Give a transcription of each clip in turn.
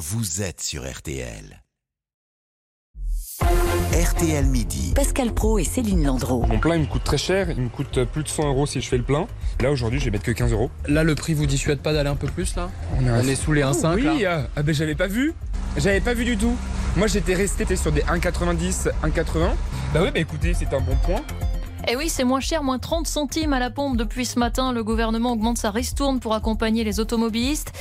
vous êtes sur RTL. RTL Midi. Pascal Pro et Céline Landreau. Mon plein, il me coûte très cher. Il me coûte plus de 100 euros si je fais le plein. Là, aujourd'hui, je vais mettre que 15 euros. Là, le prix vous dissuade pas d'aller un peu plus là? On est, On est sous les 1,5 Oui, là ah, ah ben j'avais pas vu. J'avais pas vu du tout. Moi, j'étais resté sur des 1,90, 1,80. Bah oui, bah écoutez, c'est un bon point. Et Eh oui, c'est moins cher, moins 30 centimes à la pompe depuis ce matin. Le gouvernement augmente sa ristourne pour accompagner les automobilistes.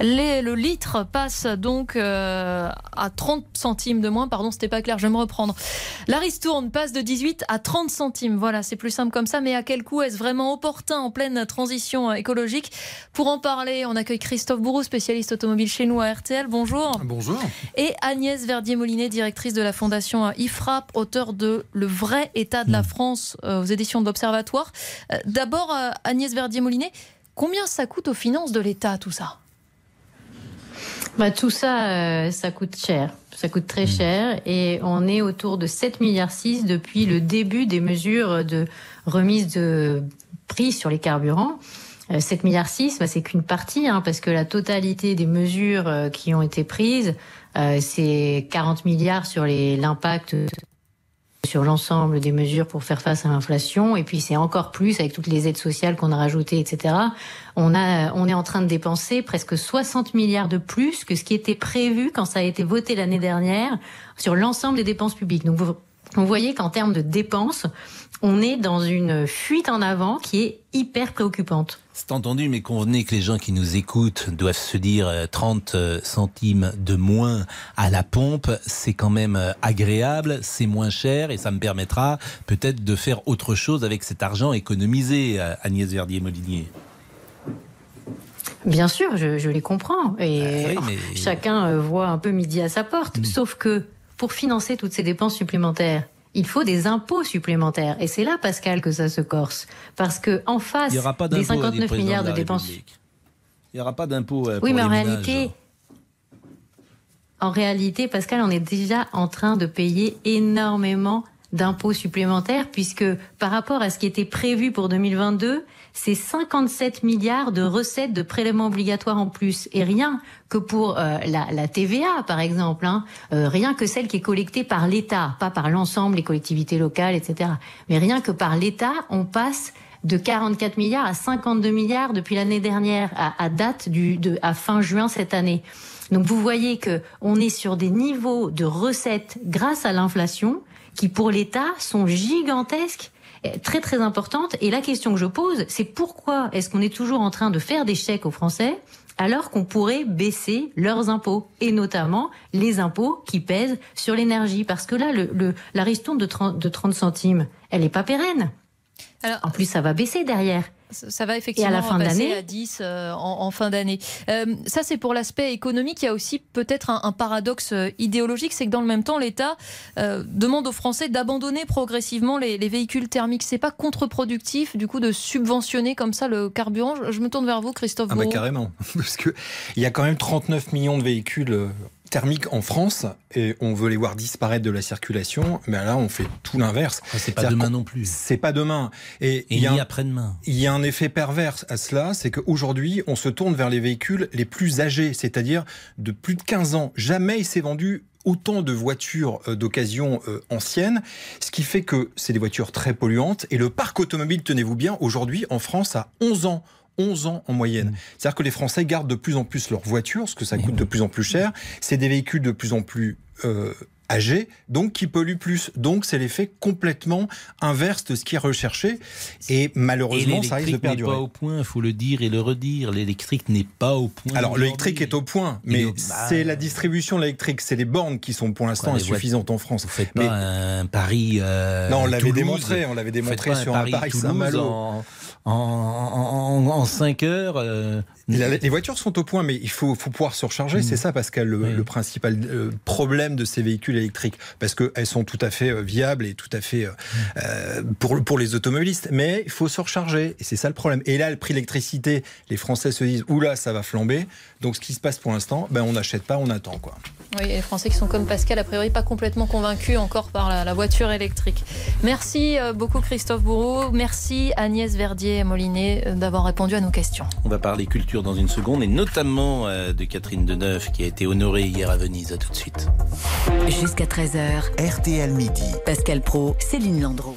Les- le litre passe donc euh, à 30 centimes de moins. Pardon, c'était pas clair, je vais me reprendre. La ristourne passe de 18 à 30 centimes. Voilà, c'est plus simple comme ça. Mais à quel coût est-ce vraiment opportun en pleine transition écologique? Pour en parler, on accueille Christophe Bourreau, spécialiste automobile chez nous à RTL. Bonjour. Bonjour. Et Agnès Verdier-Molinet, directrice de la fondation IFRAP, auteur de Le vrai état de la France euh, aux éditions de l'Observatoire. Euh, D'abord, euh, Agnès Verdier-Molinet, combien ça coûte aux finances de l'État tout ça? Bah, tout ça, euh, ça coûte cher. Ça coûte très cher et on est autour de 7 milliards 6 depuis le début des mesures de remise de prix sur les carburants. Euh, 7 milliards 6, bah, c'est qu'une partie, hein, parce que la totalité des mesures euh, qui ont été prises, euh, c'est 40 milliards sur l'impact sur l'ensemble des mesures pour faire face à l'inflation, et puis c'est encore plus avec toutes les aides sociales qu'on a rajoutées, etc. On a, on est en train de dépenser presque 60 milliards de plus que ce qui était prévu quand ça a été voté l'année dernière sur l'ensemble des dépenses publiques. Donc vous voyez qu'en termes de dépenses, on est dans une fuite en avant qui est hyper préoccupante. C'est entendu, mais convenez que les gens qui nous écoutent doivent se dire euh, 30 centimes de moins à la pompe, c'est quand même euh, agréable, c'est moins cher et ça me permettra peut-être de faire autre chose avec cet argent économisé, euh, Agnès Verdier-Molinier. Bien sûr, je, je les comprends. Et Ah oui, mais- chacun euh, voit un peu midi à sa porte. Sauf que pour financer toutes ces dépenses supplémentaires, il faut des impôts supplémentaires. Et c'est là, Pascal, que ça se corse. Parce que en face Il n'y aura pas des d'impôt, a dit le 59 président milliards de dépenses. Il n'y aura pas d'impôt euh, Oui, pour mais en ménages. réalité, en réalité, Pascal, on est déjà en train de payer énormément d'impôts supplémentaires puisque par rapport à ce qui était prévu pour 2022, c'est 57 milliards de recettes de prélèvements obligatoires en plus. Et rien que pour euh, la, la TVA, par exemple, hein, euh, rien que celle qui est collectée par l'État, pas par l'ensemble, les collectivités locales, etc. Mais rien que par l'État, on passe de 44 milliards à 52 milliards depuis l'année dernière, à, à date du, de, à fin juin cette année. Donc vous voyez que on est sur des niveaux de recettes grâce à l'inflation qui pour l'État sont gigantesques, très très importantes. Et la question que je pose, c'est pourquoi est-ce qu'on est toujours en train de faire des chèques aux Français alors qu'on pourrait baisser leurs impôts, et notamment les impôts qui pèsent sur l'énergie? Parce que là, le, le, la ristourne de 30, de 30 centimes, elle est pas pérenne. Alors, En plus, ça va baisser derrière. ça va effectivement Et à la fin de passer l'année à 10 euh, en, en fin d'année. Euh, ça, c'est pour l'aspect économique. Il y a aussi peut-être un, un paradoxe euh, idéologique, c'est que dans le même temps, l'État euh, demande aux Français d'abandonner progressivement les, les véhicules thermiques. C'est pas contre-productif, du coup, de subventionner comme ça le carburant. Je, je me tourne vers vous, Christophe Ah bah carrément, parce que il y a quand même 39 millions de véhicules thermiques en France et on veut les voir disparaître de la circulation, mais là on fait tout l'inverse. Ah, c'est pas demain non plus. C'est pas demain. Et il y a après-demain. il y a un effet pervers à cela, c'est qu'aujourd'hui, on se tourne vers les véhicules les plus âgés, c'est-à-dire de plus de 15 ans. Jamais il s'est vendu autant de voitures euh, d'occasion euh, anciennes, ce qui fait que c'est des voitures très polluantes. Et le parc automobile, tenez-vous bien, aujourd'hui en France a 11 ans. 11 ans en moyenne. C'est-à-dire que les Français gardent de plus en plus leurs voitures, parce que ça coûte de plus en plus cher. C'est des véhicules de plus en plus euh, âgés, donc qui polluent plus. Donc c'est l'effet complètement inverse de ce qui est recherché. Et Et malheureusement, ça risque de l'électrique n'est perdurer. pas au point, il faut le dire et le redire. L'électrique n'est pas au point. Alors l'électrique est au point, mais bah, c'est la distribution de l'électrique, c'est les bornes qui sont pour l'instant insuffisantes en France. Vous faites Mais- pas un Paris. euh, non, on l'avait démontré, on l'avait démontré pas sur un Paris Saint-Malo. en, en, en, 5 heures. euh, La- Les voitures sont au point, mais il faut, faut pouvoir se recharger. Mm. C'est ça, Pascal, le, Oui. le principal euh, problème de ces véhicules électriques. Parce qu'elles sont tout à fait euh, viables et tout à fait euh, euh, pour, pour les automobilistes. Mais il faut se recharger. Et c'est ça le problème. Et là, le prix de l'électricité, les Français se disent Oula, ça va flamber. Donc, ce qui se passe pour l'instant, ben, on n'achète pas, on attend. quoi. Oui, et les Français qui sont comme Pascal, a priori pas complètement convaincus encore par la, la voiture électrique. Merci euh, beaucoup Christophe Bourreau. Merci Agnès Verdier-Molinet euh, d'avoir répondu à nos questions. On va parler culture dans une seconde et notamment euh, de Catherine Deneuve qui a été honorée hier à Venise. À tout de suite. Jusqu'à 13h, RTL Midi. Pascal Pro, Céline Landreau.